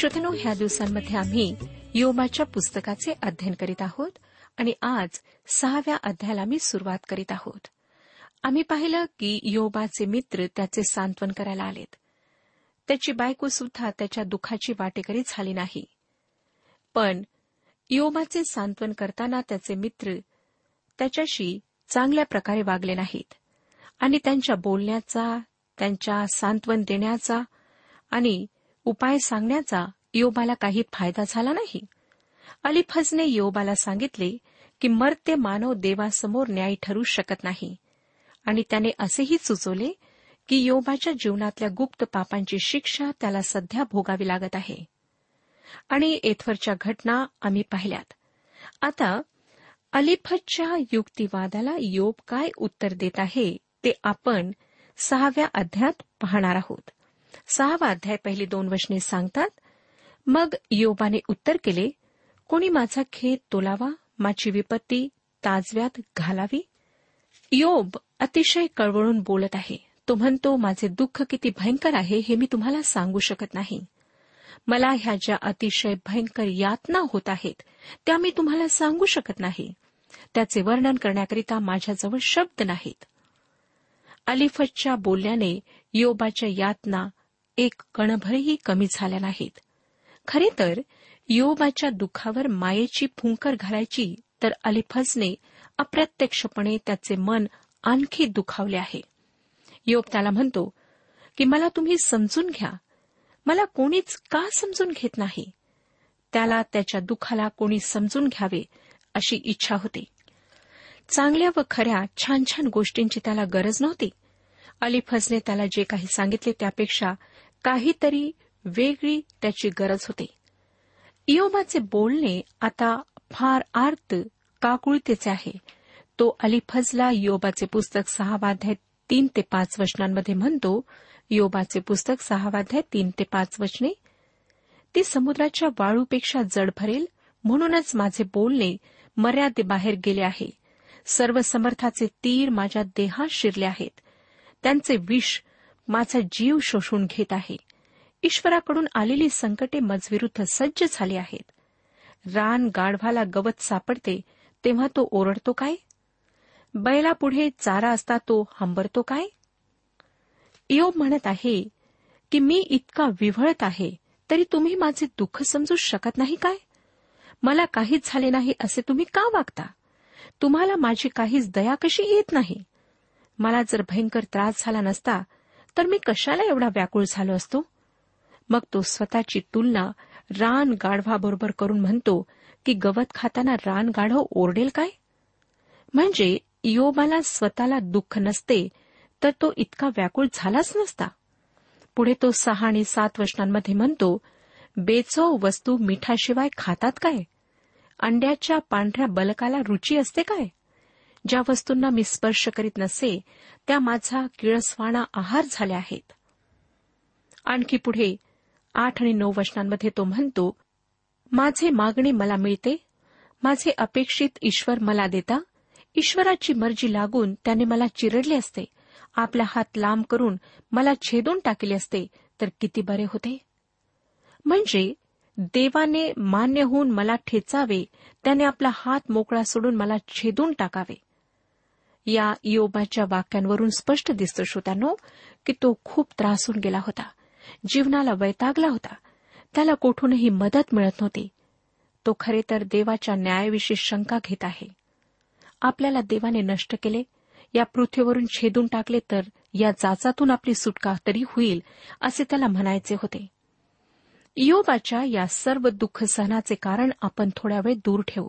श्रोतनो ह्या दिवसांमध्ये आम्ही योबाच्या पुस्तकाचे अध्ययन करीत आहोत आणि आज सहाव्या अध्यायाला आम्ही सुरुवात करीत आहोत. आम्ही पाहिलं की योबाचे मित्र त्याचे सांत्वन करायला आलेत. त्याची बायको सुद्धा त्याच्या दुःखाची वाटेकरी झाली नाही. पण योबाचे सांत्वन करताना त्याचे मित्र त्याच्याशी चांगल्या प्रकारे वागले नाहीत आणि त्यांच्या बोलण्याचा त्यांच्या सांत्वन देण्याचा आणि उपाय सांगण्याचा योबाला काही फायदा झाला नाही. अलिफजने योबाला सांगितले की मर्त्य मानव देवासमोर न्याय ठरू शकत नाही. आणि त्याने असेही सुचवले की योबाच्या जीवनातल्या गुप्त पापांची शिक्षा त्याला सध्या भोगावी लागत आहे. आणि एथवरच्या घटना आम्ही पाहिल्यात. आता अलिफतच्या युक्तिवादाला योब काय उत्तर देत आहे ते आपण सहाव्या अध्यात पाहणार आहोत. सहावा अध्याय पहिली दोन वचने सांगतात मग योबाने उत्तर केले कोणी माझा खेत तोलावा माझी विपत्ती ताजव्यात घालावी? योब अतिशय कळवळून बोलत आहे तो म्हणतो माझे दुःख किती भयंकर आहे हे मी तुम्हाला सांगू शकत नाही. मला ह्या ज्या अतिशय भयंकर यातना होत आहेत त्या मी तुम्हाला सांगू शकत नाही. त्याचे वर्णन करण्याकरिता माझ्याजवळ शब्द नाहीत. अलिफतच्या बोलण्याने योबाच्या यातना एक कणभरही कमी झाल्या नाहीत. खरे तर योबाच्या दुःखावर मायेची फुंकर घालायची तर अलिफजने अप्रत्यक्षपणे त्याचे मन आणखी दुखावले आहे. योब त्याला म्हणतो की मला तुम्ही समजून घ्या. मला कोणीच का समजून घेत नाही? त्याला त्याच्या दुःखाला कोणी समजून घ्यावे अशी इच्छा होती. चांगल्या व खऱ्या छान छान गोष्टींची त्याला गरज नव्हती. अलिफजने त्याला जे काही सांगितले त्यापेक्षा काहीतरी वेगळी त्याची गरज होती. इयोबाचे बोलणे आता फार आर्त काकुळतेचे आहे. तो अलिफजला योबाचे पुस्तक सहावाध्याय तीन ते पाच वचनांमध्ये म्हणतो योबाचे पुस्तक सहावाध्याय तीन ते पाच वचने ती समुद्राच्या वाळूपेक्षा जड भरेल म्हणूनच माझे बोलणे मर्यादेबाहेर गेले आहे. सर्व समर्थाचे तीर माझ्या देहात शिरले आहेत. त्यांचे विष माझा जीव शोषून घेत आहे. ईश्वराकडून आलेली संकटे मजविरुद्ध सज्ज झाली आहेत. रान गाढवाला गवत सापडते तेव्हा तो ओरडतो काय? बैलापुढे चारा असता तो हंबरतो काय? योब म्हणत आहे की मी इतका विव्हळत आहे तरी तुम्ही माझे दुःख समजू शकत नाही काय? मला काहीच झाले नाही असे तुम्ही का वागता? तुम्हाला माझी काहीच दया कशी येत नाही? मला जर भयंकर त्रास झाला नसता तर मी कशाला एवढा व्याकुळ झालो असतो? मग तो स्वतःची तुलना रान गाढवाबरोबर करून म्हणतो की गवत खाताना रान गाढव ओरडेल काय? म्हणजे योबाला स्वतःला दुःख नसते तर तो इतका व्याकुळ झालाच नसता. पुढे तो सहा आणि सात वचनांमध्ये म्हणतो बेचव वस्तू मिठाशिवाय खातात काय? अंड्याच्या पांढऱ्या बलकाला रुची असते काय? ज्या वस्तूंना मी स्पर्श करीत नसे त्या माझा किळसवाणा आहार झाल्या आहेत. आणखी पुढे आठ आणि नऊ वचनांमध्ये तो म्हणतो माझे मागणे मला मिळते माझे अपेक्षित ईश्वर मला देता ईश्वराची मर्जी लागून त्याने मला चिरडले असते आपला हात लांब करून मला छेदून टाकले असते तर किती बरे होते. म्हणजे देवाने मान्य होऊन मला ठेचावे त्याने आपला हात मोकळा सोडून मला छेदून टाकावे. या योबाच्या वाक्यांवरून स्पष्ट दिसतो श्रोत्यानो की तो खूप त्रासून गेला होता. जीवनाला वैतागला होता. त्याला कोठूनही मदत मिळत नव्हती. तो खरे तर देवाच्या न्यायाविषयी शंका घेत आहे. आपल्याला देवाने नष्ट केले या पृथ्वीवरून छेदून टाकले तर या जाचातून आपली सुटका तरी होईल असे त्याला म्हणायचे होते. योबाच्या या सर्व दुःख सहनाचे कारण आपण थोड्या वेळ दूर ठेवू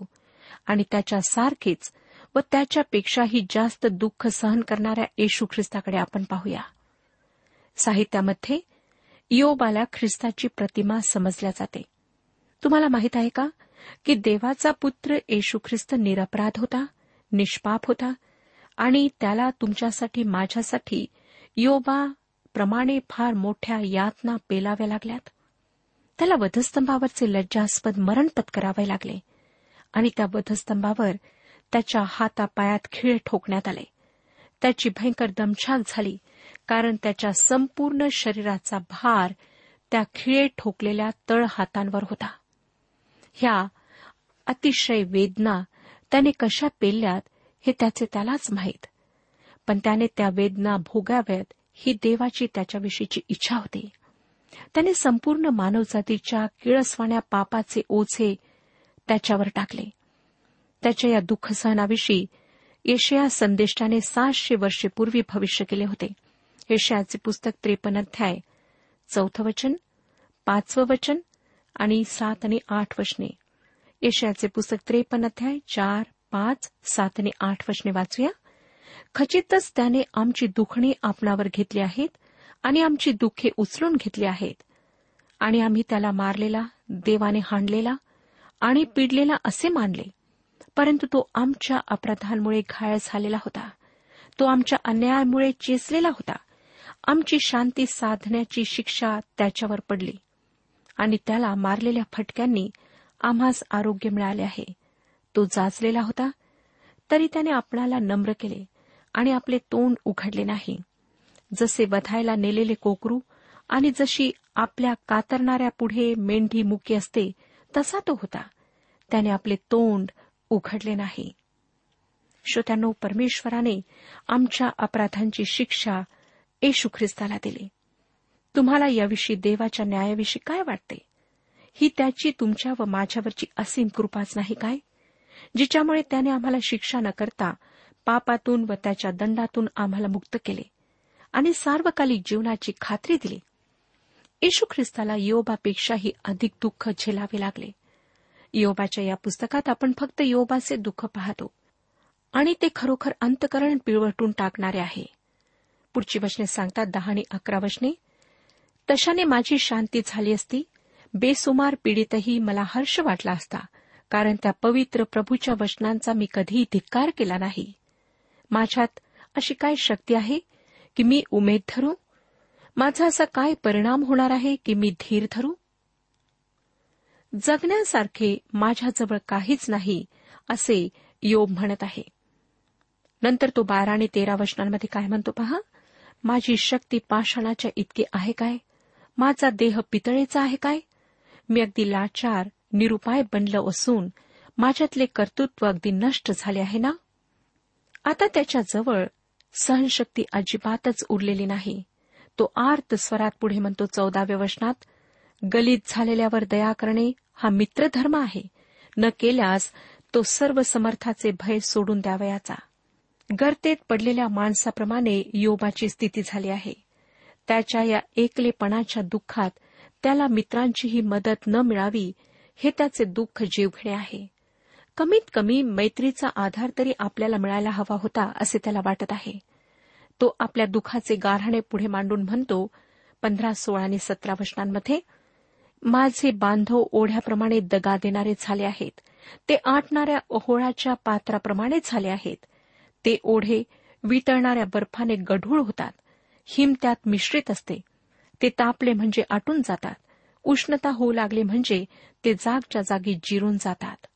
आणि त्याच्या सारखेच व त्याच्यापेक्षाही जास्त दुःख सहन करणाऱ्या येशू ख्रिस्ताकडे आपण पाहूया. साहित्यामध्ये योबाला ख्रिस्ताची प्रतिमा समजल्या जाते. तुम्हाला माहीत आहे का? की देवाचा पुत्र येशू ख्रिस्त निरपराध होता निष्पाप होता आणि त्याला तुमच्यासाठी माझ्यासाठी योबा प्रमाणे फार मोठ्या यातना पेलाव्या लागल्यात. त्याला वधस्तंभावरचे लज्जास्पद मरण पत्करावे लागले आणि त्या वधस्तंभावर त्याच्या हातापायात खिळे ठोकण्यात आले. त्याची भयंकर दमछाक झाली कारण त्याच्या संपूर्ण शरीराचा भार त्या खिळे ठोकलेल्या तळ हातांवर होता. ह्या अतिशय वेदना त्याने कशा पेलल्यात हे त्याचे त्यालाच माहीत. पण त्याने त्या वेदना भोगाव्यात ही देवाची त्याच्याविषयीची इच्छा होती. त्याने संपूर्ण मानवजातीच्या किळसवाण्या पापाचे ओझे त्याच्यावर टाकले. त्याच्या या दुःख सहनाविषयी येशया संदेष्टाने सातशे वर्षे पूर्वी भविष्य केले होते. येशयाचे पुस्तक त्रेपन्न अध्याय चौथं वचन पाचवं वचन आणि सात आणि आठ वचने. येशयाचे पुस्तक त्रेपन्न अध्याय चार पाच सात आणि आठ वचने वाचूया. खचितच त्याने आमची दुखणी आपणावर घेतली आहेत आणि आमची दुःखे उचलून घेतली आहेत. आणि आम्ही त्याला मारलेला देवाने हाणलेला आणि पिडलेला असे मानले. परंतु तो आमच्या अपराधांमुळे घायल झालेला होता. तो आमच्या अन्यायामुळे चेचलेला होता. आमची शांती साधण्याची शिक्षा त्याच्यावर पडली. आणि त्याला मारलेल्या फटक्यांनी आम्हास आरोग्य मिळाले आहे. तो जाचलेला होता. तरी त्याने आपणाला नम्र केले आणि आपले तोंड उघडले नाही. जसे वधायला नेलेले कोकरू आणि जशी आपल्या कातरणाऱ्या पुढे मेंढी मुकी असते तसा तो होता. त्याने आपले तोंड उघडले नाही. श्रोत्यानो परमेश्वराने आमच्या अपराधांची शिक्षा येशू ख्रिस्ताला दिली. तुम्हाला याविषयी देवाच्या न्यायाविषयी काय वाटते? ही त्याची तुमच्या व माझ्यावरची असीम कृपाच नाही काय? जिच्यामुळे त्याने आम्हाला शिक्षा न करता पापातून व त्याच्या दंडातून आम्हाला मुक्त केले आणि सार्वकालिक जीवनाची खात्री दिली. येशू ख्रिस्ताला योबापेक्षाही अधिक दुःख झेलावे लागले. योबाच्या या पुस्तकात आपण फक्त योबाचे दुःख पाहतो. आणि ते खरोखर अंतकरण पिळवटून टाकणारे आहे. पुढची वचने सांगतात दहा आणि अकरा वचने तशाने माझी शांती झाली असती बेसुमार पीडितही मला हर्ष वाटला असता कारण त्या पवित्र प्रभूच्या वचनांचा मी कधीही धिक्कार केला नाही. माझ्यात अशी काय शक्ती आहे की मी उमेद धरू? माझा असा काय परिणाम होणार आहे की मी धीर धरू? जगण्यासारखे माझ्याजवळ काहीच नाही असे योब म्हणत आहे. नंतर तो बारा आणि तेरा वचनांमध्ये काय म्हणतो पहा? माझी शक्ती पाषाणाच्या इतकी आहे काय? माझा देह पितळेचा आहे काय? मी अगदी लाचार निरुपाय बनलं असून माझ्यातले कर्तृत्व अगदी नष्ट झाले आहे ना? आता त्याच्याजवळ सहनशक्ती अजिबातच उरलेली नाही. तो आर्त स्वरात पुढे म्हणतो चौदाव्या वचनात गलित झालेल्यावर दया करणे हा मित्रधर्म आहे. न केल्यास तो सर्व समर्थाचे भय सोडून द्यावयाचा. गर्तेत पडलेल्या माणसाप्रमाणे योबाची स्थिती झाली आहे. त्याच्या या एकलेपणाच्या दुःखात त्याला मित्रांचीही मदत न मिळावी हे त्याचे दुःख जीवघेणे आहे. कमीत कमी मैत्रीचा आधार तरी आपल्याला मिळायला हवा होता असे त्याला वाटत आहे. तो आपल्या दुःखाचे गारहाणे पुढे मांडून म्हणतो पंधरा सोळा आणि सतरा वचनांमध्ये माझे बांधव ओढ्याप्रमाणे दगा देणारे झाले आहेत. ते आटणाऱ्या ओहोळाच्या पात्राप्रमाणे झाले आहेत. ते ओढे वितळणाऱ्या बर्फाने गढूळ होतात. हिम त्यात मिश्रित असते. ते तापले म्हणजे आटून जातात. उष्णता होऊ लागली म्हणजे ते जागच्या जागी जिरून जातात.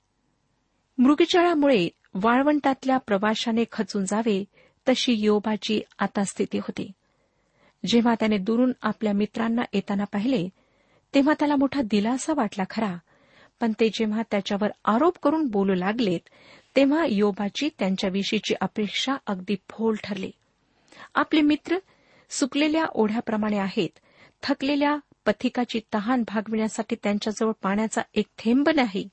मृगजळामुळे वाळवंटातल्या प्रवाशाने खचून जावे तशी योबाची आता स्थिती होती. जेव्हा त्याने दुरून आपल्या मित्रांना येताना पाहिले तेव्हा त्याला मोठा दिलासा वाटला खरा. पण ते जेव्हा त्याच्यावर आरोप करून बोलू लागलेत तेव्हा योबाची त्यांच्याविषयीची अपेक्षा अगदी फोल ठरली. आपले मित्र सुकलेल्या ओढ्याप्रमाणे आहेत थकलेल्या पथिकाची तहान भागविण्यासाठी त्यांच्याजवळ पाण्याचा एक थेंब नाही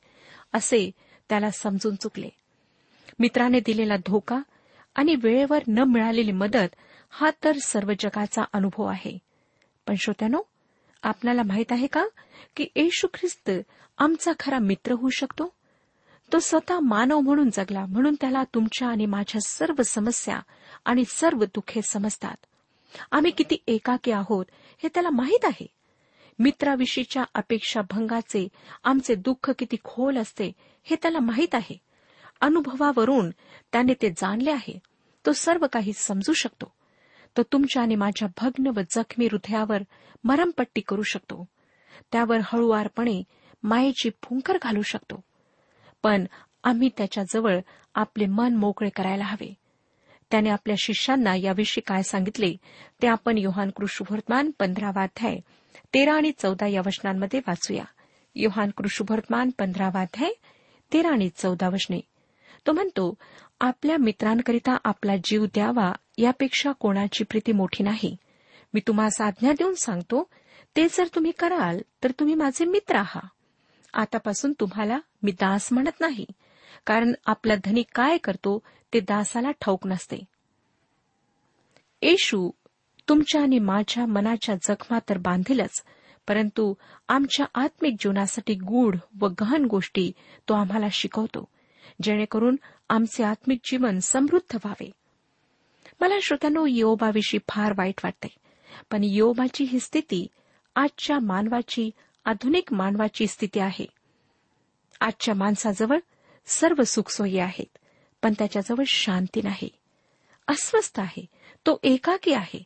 असे त्याला समजून चुकले. मित्राने दिलेला धोका आणि वेळेवर न मिळालेली मदत हा तर सर्व जगाचा अनुभव आहे. पण श्रोत्यानो आपल्याला माहीत आहे का की येशू ख्रिस्त आमचा खरा मित्र होऊ शकतो? तो स्वतः मानव म्हणून जगला म्हणून त्याला तुमच्या आणि माझ्या सर्व समस्या आणि सर्व दुःखे समजतात. आम्ही किती एकाकी आहोत हे त्याला माहीत आहे. मित्राविषयीच्या अपेक्षा भंगाचे आमचे दुःख किती खोल असते हे त्याला माहीत आहे. अनुभवावरून त्याने ते जाणले आहे. तो सर्व काही समजू शकतो. तो तुमच्या आणि माझ्या भग्न व जखमी हृदयावर मरमपट्टी करू शकतो. त्यावर हळुवारपणे मायेची फुंकर घालू शकतो. पण आम्ही त्याच्याजवळ आपले मन मोकळे करायला हवे. त्याने आपल्या शिष्यांना याविषयी काय सांगितले ते आपण योहान कृष्णवर्तमान पंधरावाध्याय तेरा आणि चौदा या वचनांमध्ये वाचूया. योहान कृष्णवर्तमान पंधरावाध्याय तेरा आणि चौदा वचने. तो म्हणतो आपल्या मित्रांकरिता आपला जीव द्यावा यापेक्षा कोणाची प्रीती मोठी नाही. मी तुम्हाला आज्ञा देऊन सांगतो ते जर तुम्ही कराल तर तुम्ही माझे मित्र आहात आतापासून तुम्हाला मी दास म्हणत नाही कारण आपला धनी काय करतो ते दासाला ठाऊक नसते. येशू तुमच्या आणि माझ्या मनाच्या जखमा तर बांधीलच परंतु आमच्या आत्मिक जीवनासाठी गूढ व गहन गोष्टी तो आम्हाला शिकवतो जेणेकरून आमचे आत्मिक जीवन समृद्ध व्हावे. मला श्रोत्यानो योबाविषयी फार वाईट वाटते पण योबाची ही स्थिती आजच्या मानवाची आधुनिक मानवाची स्थिती आहे. आजच्या माणसाजवळ सर्व सुखसोयी आहेत पण त्याच्याजवळ शांती नाही. अस्वस्थ आहे तो एकाकी आहे.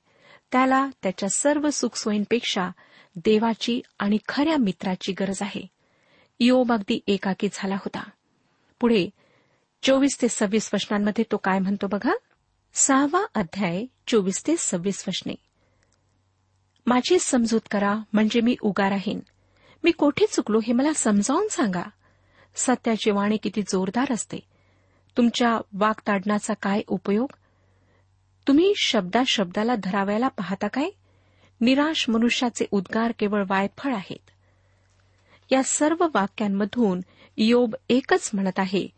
त्याला त्याच्या सर्व सुखसोयींपेक्षा देवाची आणि खऱ्या मित्राची गरज आहे. योब अगदी एकाकी झाला होता. पुढे चोवीस ते सव्वीस वचनांमध्ये तो काय म्हणतो बघा? सहावा अध्याय चोवीस ते सव्वीस वचने माझी समजूत करा म्हणजे मी उगा राहीन. मी कोठे चुकलो हे मला समजावून सांगा. सत्याची वाणी किती जोरदार असते. तुमच्या वागताडणाचा काय उपयोग? तुम्ही शब्दा शब्दाला धरावायला पाहता काय? निराश मनुष्याचे उद्गार केवळ वायफळ आहेत. या सर्व वाक्यांमधून योब एकच म्हणत आहे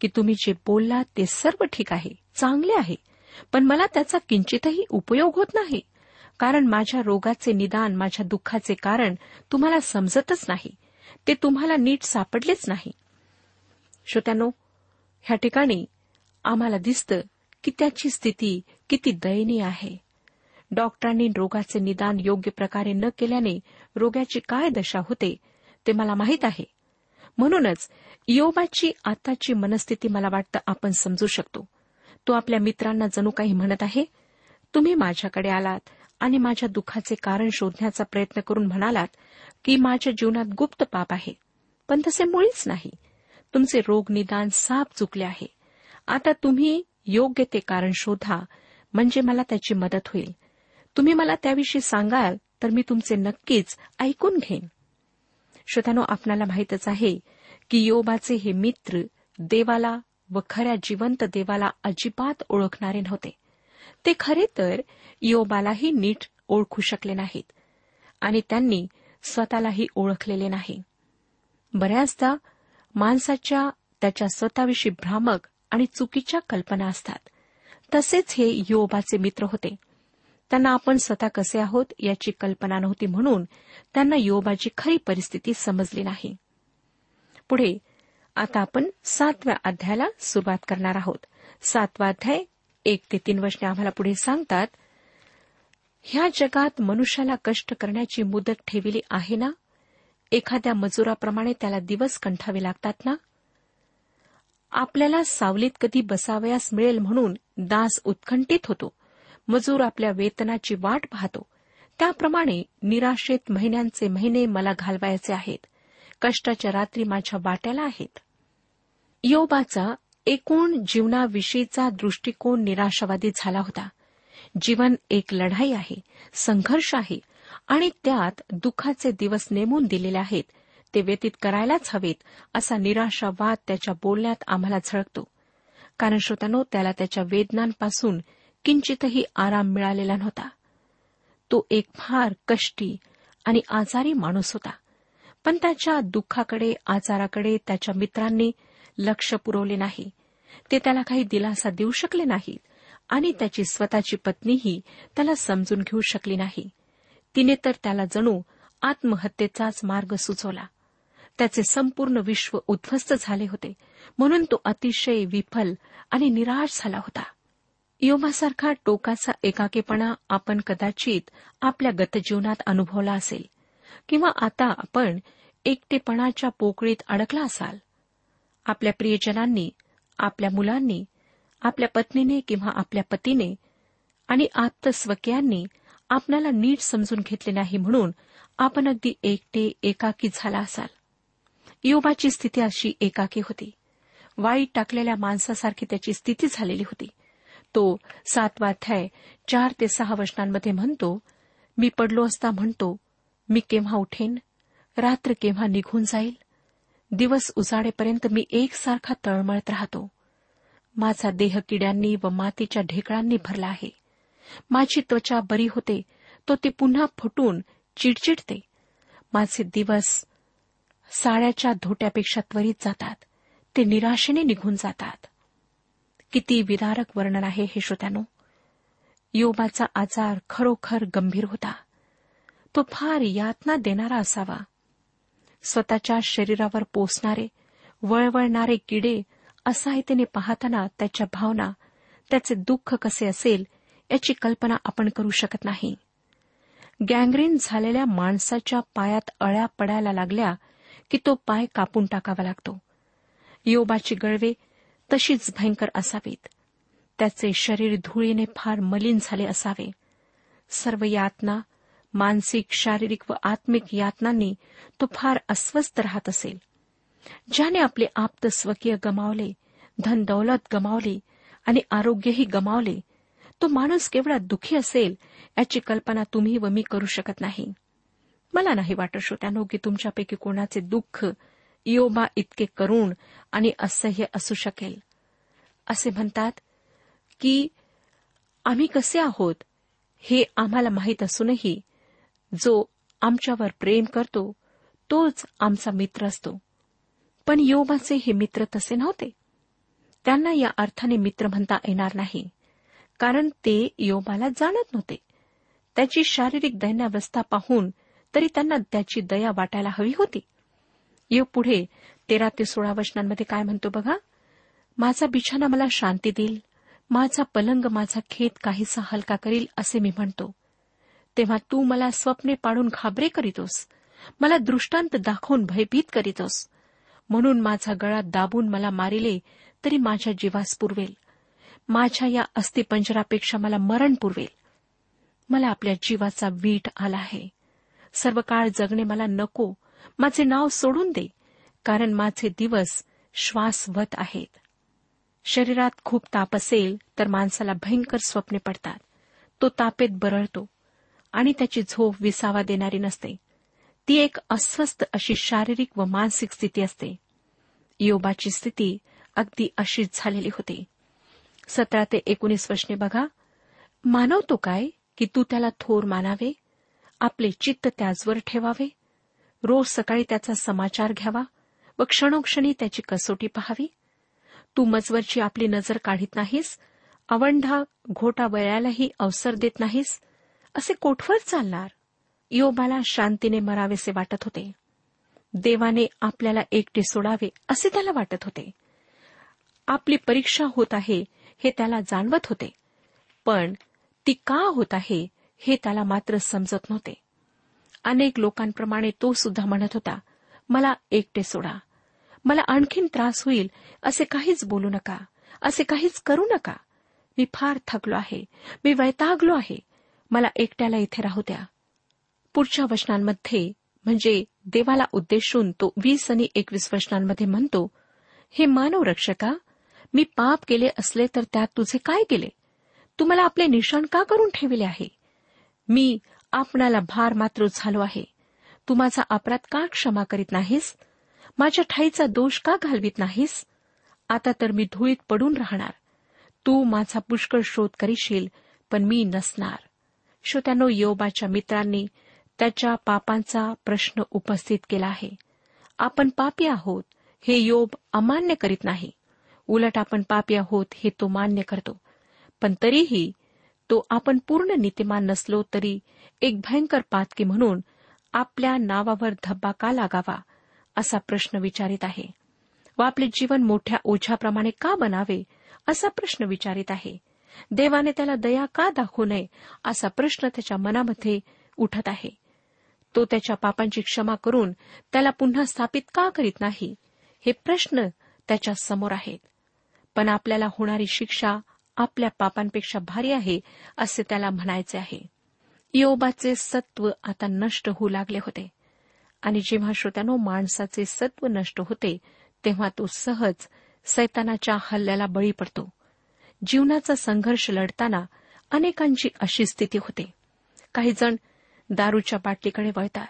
की तुम्ही जे बोललात ते सर्व ठीक आहे चांगले आहे. पण मला त्याचा किंचितही उपयोग होत नाही. कारण माझ्या रोगाचे निदान माझ्या दुःखाचे कारण तुम्हाला समजतच नाही. ते तुम्हाला नीट सापडलेच नाही. श्रोत्यानो ह्या ठिकाणी आम्हाला दिसतं की त्याची स्थिती किती दयनीय आहे. डॉक्टरांनी रोगाचे निदान योग्य प्रकारे न केल्याने रोगाची काय दशा होते ते मला माहीत आहे. म्हणूनच योबाची आताची मनस्थिती मला वाटतं आपण समजू शकतो. तो आपल्या मित्रांना जणू काही म्हणत आहे? तुम्ही माझ्याकडे आलात आणि माझ्या दुःखाचे कारण शोधण्याचा प्रयत्न करून म्हणालात की माझ्या जीवनात गुप्त पाप आहे. पण तसे मुळीच नाही. तुमचे रोग निदान साप चुकले आहे. आता तुम्ही योग्य ते कारण शोधा म्हणजे मला त्याची मदत होईल. तुम्ही मला त्याविषयी सांगाल तर मी तुमचे नक्कीच ऐकून घेईन. श्रोत्यानो आपणाला माहीतच आहे की योबाचे हे मित्र देवाला व खऱ्या जिवंत देवाला अजिबात ओळखणारे नव्हते. ते खरे तर योबालाही नीट ओळखू शकले नाहीत आणि त्यांनी स्वतःलाही ओळखलेले नाही. बऱ्याचदा माणसाच्या त्याच्या स्वतःविषयी भ्रामक आणि चुकीच्या कल्पना असतात. तसेच हे योबाचे मित्र होते. त्यांना आपण स्वतः कसे आहोत याची कल्पना नव्हती म्हणून त्यांना योबाची खरी परिस्थिती समजली नाही. पुढे आता आपण सातव्या अध्यायाला सुरुवात करणार आहोत. सातवा अध्याय एक ते तीन वर्षे आम्हाला पुढे सांगतात ह्या जगात मनुष्याला कष्ट करण्याची मुदत ठेवली आहे ना? एखाद्या मजुराप्रमाणे त्याला दिवस कंठावे लागतात ना? आपल्याला सावलीत कधी बसावयास मिळेल म्हणून दास उत्कंठित होतो. मजूर आपल्या वेतनाची वाट पाहतो. त्याप्रमाणे निराशेत महिन्यांचे महिने मला घालवायचे आहेत. कष्टाच्या रात्री माझ्या वाट्याला आहेत. योबाचा एकूण जीवनाविषयीचा दृष्टिकोन निराशावादी झाला होता. जीवन एक लढाई आहे संघर्ष आहे आणि त्यात दुःखाचे दिवस नेमून दिलेले आहेत. ते व्यतीत करायलाच हवेत असा निराशावाद त्याच्या बोलण्यात आम्हाला झळकतो. कारण श्रोतानो त्याला त्याच्या वेदनांपासून किंचितही आराम मिळालेला नव्हता. तो एक फार कष्टी आणि आजारी माणूस होता. पण त्याच्या दुःखाकडे आजाराकडे त्याच्या मित्रांनी लक्ष पुरवले नाही. ते त्याला काही दिलासा देऊ शकले नाहीत आणि त्याची स्वतःची पत्नीही त्याला समजून घेऊ शकली नाही. तिने तर त्याला जणू आत्महत्येचाच मार्ग सुचवला. त्याचे संपूर्ण विश्व उद्ध्वस्त झाले होते. म्हणून तो अतिशय विफल आणि निराश झाला होता. योमासारखा टोकाचा एकाकीपणा आपण कदाचित आपल्या गतजीवनात अनुभवला असेल किंवा आता आपण एकटेपणाच्या पोकळीत अडकला असाल. आपल्या प्रियजनांनी आपल्या मुलांनी आपल्या पत्नीने किंवा आपल्या पतीने आणि आत्मस्वकीयांनी आपणाला नीट समजून घेतले नाही म्हणून आपण अगदी एकटे एकाकी झाला असाल. योबाची स्थिती अशी एकाकी होती. वाईट टाकलेल्या माणसासारखी त्याची स्थिती झालेली होती. तो सातवा अध्याय चार ते सहा वचनांमध्ये म्हणतो मी पडलो असता म्हणतो मी केव्हा उठेन? रात्र केव्हा निघून जाईल? दिवस उजाडेपर्यंत मी एकसारखा तळमळत राहतो. माझा देह किड्यांनी व मातीच्या ढेकळांनी भरला आहे. माझी त्वचा बरी होते तो ती पुन्हा फुटून चिडचिडते. माझे दिवस साड्याच्या धोट्यापेक्षा त्वरित जातात. ते निराशेने निघून जातात. किती विदारक वर्णन आहे हे श्रोत्यानो. योबाचा आजार खरोखर गंभीर होता. तो फार यातना देणारा असावा. स्वतःच्या शरीरावर पोसणारे वळवळणारे किडे असहायतेने पाहताना त्याच्या भावना त्याचे दुःख कसे असेल याची कल्पना आपण करू शकत नाही. गँग्रीन झालेल्या माणसाच्या पायात अळ्या पडायला लागल्या की तो पाय कापून टाकावा लागतो. योबाची गळवे तशीच भयंकर असावीत. त्याचे शरीर धुळीने फार मलिन झाले असावे. सर्व यातना मानसिक शारीरिक व आत्मिक यातनांनी तो फार अस्वस्थ राहत असेल. ज्याने आपले आप्त स्वकीय गमावले धन दौलत गमावली आणि आरोग्यही गमावले तो माणूस केवढा दुःखी असेल याची कल्पना तुम्ही व मी करू शकत नाही. मला नाही वाटत श्रोत्यानो की तुमच्यापैकी कोणाचे दुःख योबा इतके करुण आणि असह्य असू शकेल. असे म्हणतात की आम्ही कसे आहोत हे आम्हाला माहीत असूनही जो आमच्यावर प्रेम करतो तोच आमचा मित्र असतो. पण योबाचे हे मित्र तसे नव्हते. त्यांना या अर्थाने मित्र म्हणता येणार नाही कारण ते योबाला जाणत नव्हते. त्याची शारीरिक दैन्यावस्था पाहून तरी त्यांना त्याची दया वाटायला हवी होती. यो पुढे तेरा ते सोळा वचनांमध्ये काय म्हणतो बघा? माझा बिछाना मला शांती देईल माझा पलंग माझा खेत काहीसा हलका करील असे मी म्हणतो. तेव्हा तू मला स्वप्ने पाडून घाबरे करीतोस. मला दृष्टांत दाखवून भयभीत करीतोस. म्हणून माझा गळा दाबून मला मारिले तरी माझ्या जीवास पुरवेल. माझ्या या अस्थिपंजरापेक्षा मला मरण पुरवेल. मला आपल्या जीवाचा वीट आला आहे. सर्व काळ जगणे मला नको. माझे नाव सोडून दे कारण माझे दिवस श्वासवत आहेत. शरीरात खूप ताप असेल तर माणसाला भयंकर स्वप्ने पडतात. तो तापेत बरळतो. आणि त्याची झोप विसावा देणारी नसते. ती एक अस्वस्थ अशी शारीरिक व मानसिक स्थिती असते. योबाची स्थिती अगदी अशीच झालेली होती. सतरा ते एकोणीस वर्षने बघा मानवतो काय की तू त्याला थोर मानावे? आपले चित्त त्याचवर ठेवावे? रोज सकाळी त्याचा समाचार घ्यावा व क्षणोक्षणी त्याची कसोटी पहावी? तू मजवरची आपली नजर काढीत नाहीस अवंढा घोटा वयालाही अवसर देत नाहीस असे कोठवर चालणार? योबाला शांतीने मरावेसे वाटत होते. देवाने आपल्याला एकटे सोडावे असे त्याला वाटत होते. आपली परीक्षा होत आहे हे त्याला जाणवत होते. पण ती का होत आहे हे त्याला मात्र समजत नव्हते. अनेक लोकांप्रमाणे तो सुद्धा म्हणत होता मला एकटे सोडा. मला आणखीन त्रास होईल. असे काहीच बोलू नका. असे काहीच करू नका. मी फार थकलो आहे. मी वैतागलो आहे. मला एकट्याला इथे राहू द्या. पुढच्या वचनांमध्ये म्हणजे देवाला उद्देशून तो वीस आणि एकवीस वचनांमध्ये म्हणतो हे मानव रक्षका मी पाप केले असले तर त्यात तुझे काय केले तू मला आपले निशाण का करून ठेवले आहे? मी आपणाला भार मात्र झालो आहे. तू माझा अपराध का क्षमा करीत नाहीस? माझ्या ठाईचा दोष का घालवीत नाहीस? आता तर मी धुळीत पडून राहणार. तू माझा पुष्कळ शोध करीशील पण मी नसणार. श्रोत्यानो योबाच्या मित्रांनी त्याच्या पापांचा प्रश्न उपस्थित केला आहे. आपण पापी आहोत हे योब अमान्य करीत नाही. उलट आपण पापी आहोत हे तो मान्य करतो. पण तरीही तो आपण पूर्ण नीतिमान नसलो तरी एक भयंकर पातकी म्हणून आपल्या नावावर धब्बा का लागावा असा प्रश्न विचारित आहे. व आपले जीवन मोठ्या ओझ्याप्रमाणे का बनावे असा प्रश्न विचारित आहे. देवाने त्याला दया का दाखवू नये असा प्रश्न त्याच्या मनामध्ये उठत आहे. तो त्याच्या पापांची क्षमा करून त्याला पुन्हा स्थापित का करीत नाही हे प्रश्न त्याच्यासमोर आहेत. पण आपल्याला होणारी शिक्षा आपल्या पापांपेक्षा भारी आहे असे त्याला म्हणायचे आहे. योबाचे सत्व आता नष्ट होऊ लागले होते. आणि जेव्हा श्रोत्यानो माणसाचे सत्व नष्ट होते तेव्हा तो सहज सैतानाच्या हल्ल्याला बळी पडतो. जीवनाचा संघर्ष लढताना अनेकांची अशी स्थिती होते. काही जण दारूच्या बाटलीकडे वळतात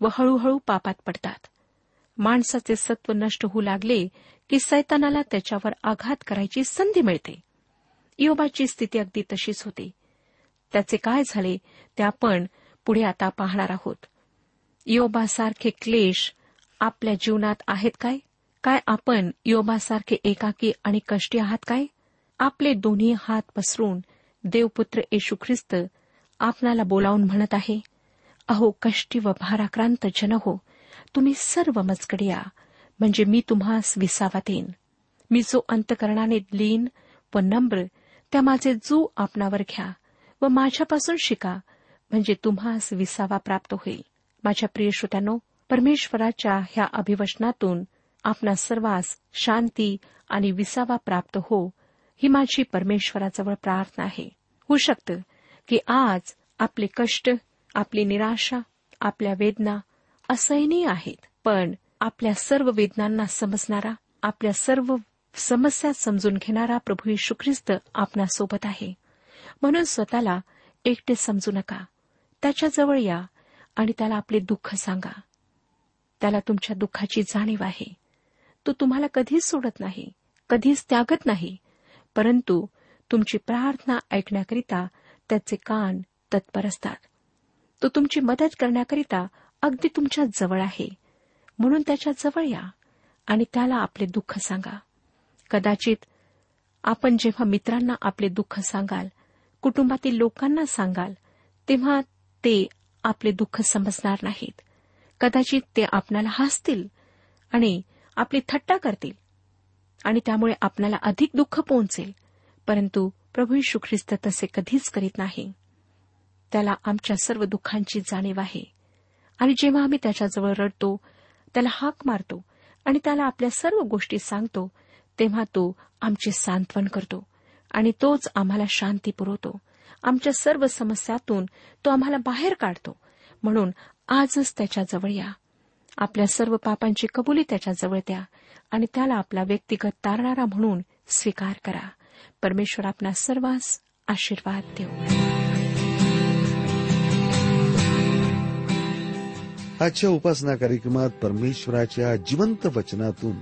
व हळूहळू पापात पडतात. माणसाचे सत्व नष्ट होऊ लागले की सैतानाला त्याच्यावर आघात करायची संधी मिळते. योबाची स्थिती अगदी तशीच होती. त्याचे काय झाले ते आपण पुढे आता पाहणार आहोत. योबासारखे क्लेश आपल्या जीवनात आहेत काय? काय आपण योबासारखे एकाकी आणि कष्टी आहात काय? आपले दोन्ही हात पसरून देवपुत्र येशू ख्रिस्त आपणाला बोलावून म्हणत आहे अहो कष्टी व भाराक्रांत जन हो तुम्ही सर्व मजकड या म्हणजे मी तुम्हास विसावा देईन. मी जो अंतकरणाने लीन व नम्र त्या माझे जू आपणावर घ्या व माझ्यापासून शिका म्हणजे तुम्हास विसावा प्राप्त होईल. माझ्या प्रिय श्रोत्यानो परमेश्वराच्या ह्या अभिवचनातून आपणा सर्वांस शांती आणि विसावा प्राप्त हो ही माझी परमेश्वराजवळ प्रार्थना आहे. होऊ शकतं की आज आपले कष्ट आपली निराशा आपल्या वेदना असहनीय आहेत. पण आपल्या सर्व वेदनांना समजणारा आपल्या सर्व समस्या समजून घेणारा प्रभू यशू ख्रिस्त आपणासोबत आहे. म्हणून स्वतःला एकटे समजू नका. त्याच्याजवळ या आणि त्याला आपले दुःख सांगा. त्याला तुमच्या दुःखाची जाणीव आहे. तो तुम्हाला कधीच सोडत नाही कधीच त्यागत नाही. परंतु तुमची प्रार्थना ऐकण्याकरिता त्याचे कान तत्पर असतात. तो तुमची मदत करण्याकरिता अगदी तुमच्या जवळ आहे. म्हणून त्याच्याजवळ या आणि त्याला आपले दुःख सांगा. कदाचित आपण जेव्हा मित्रांना आपले दुःख सांगाल कुटुंबातील लोकांना सांगाल तेव्हा ते आपले दुःख समजणार नाहीत. कदाचित ते आपणाला हसतील आणि आपली थट्टा करतील. आणि त्यामुळे आपणाला अधिक दुःख पोहोचेल. परंतु प्रभू यशू ख्रिस्त तसे कधीच करीत नाही. त्याला आमच्या सर्व दुःखांची जाणीव आहे. आणि जेव्हा आम्ही त्याच्याजवळ रडतो त्याला हाक मारतो आणि त्याला आपल्या सर्व गोष्टी सांगतो तेव्हा तो आमचे सांत्वन करतो आणि तोच आम्हाला शांती पुरवतो. आमच्या सर्व समस्यातून तो आम्हाला बाहेर काढतो. म्हणून आजच त्याच्याजवळ या. आपल्या सर्व पापांची कबुली त्याच्याजवळ द्या आणि त्याला आपला व्यक्तिगत तारणारा म्हणून स्वीकार करा. परमेश्वर आपला सर्वांस आशीर्वाद देऊ. आजच्या उपासना कार्यक्रमात परमेश्वराच्या जिवंत वचनातून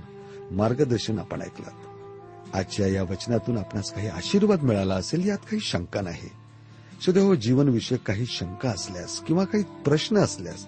मार्गदर्शन आपण ऐकलं. आजच्या या वचनातून आपणास काही आशीर्वाद मिळाला असेल यात काही शंका नाही. सुदैव जीवनविषयक काही शंका असल्यास किंवा काही प्रश्न असल्यास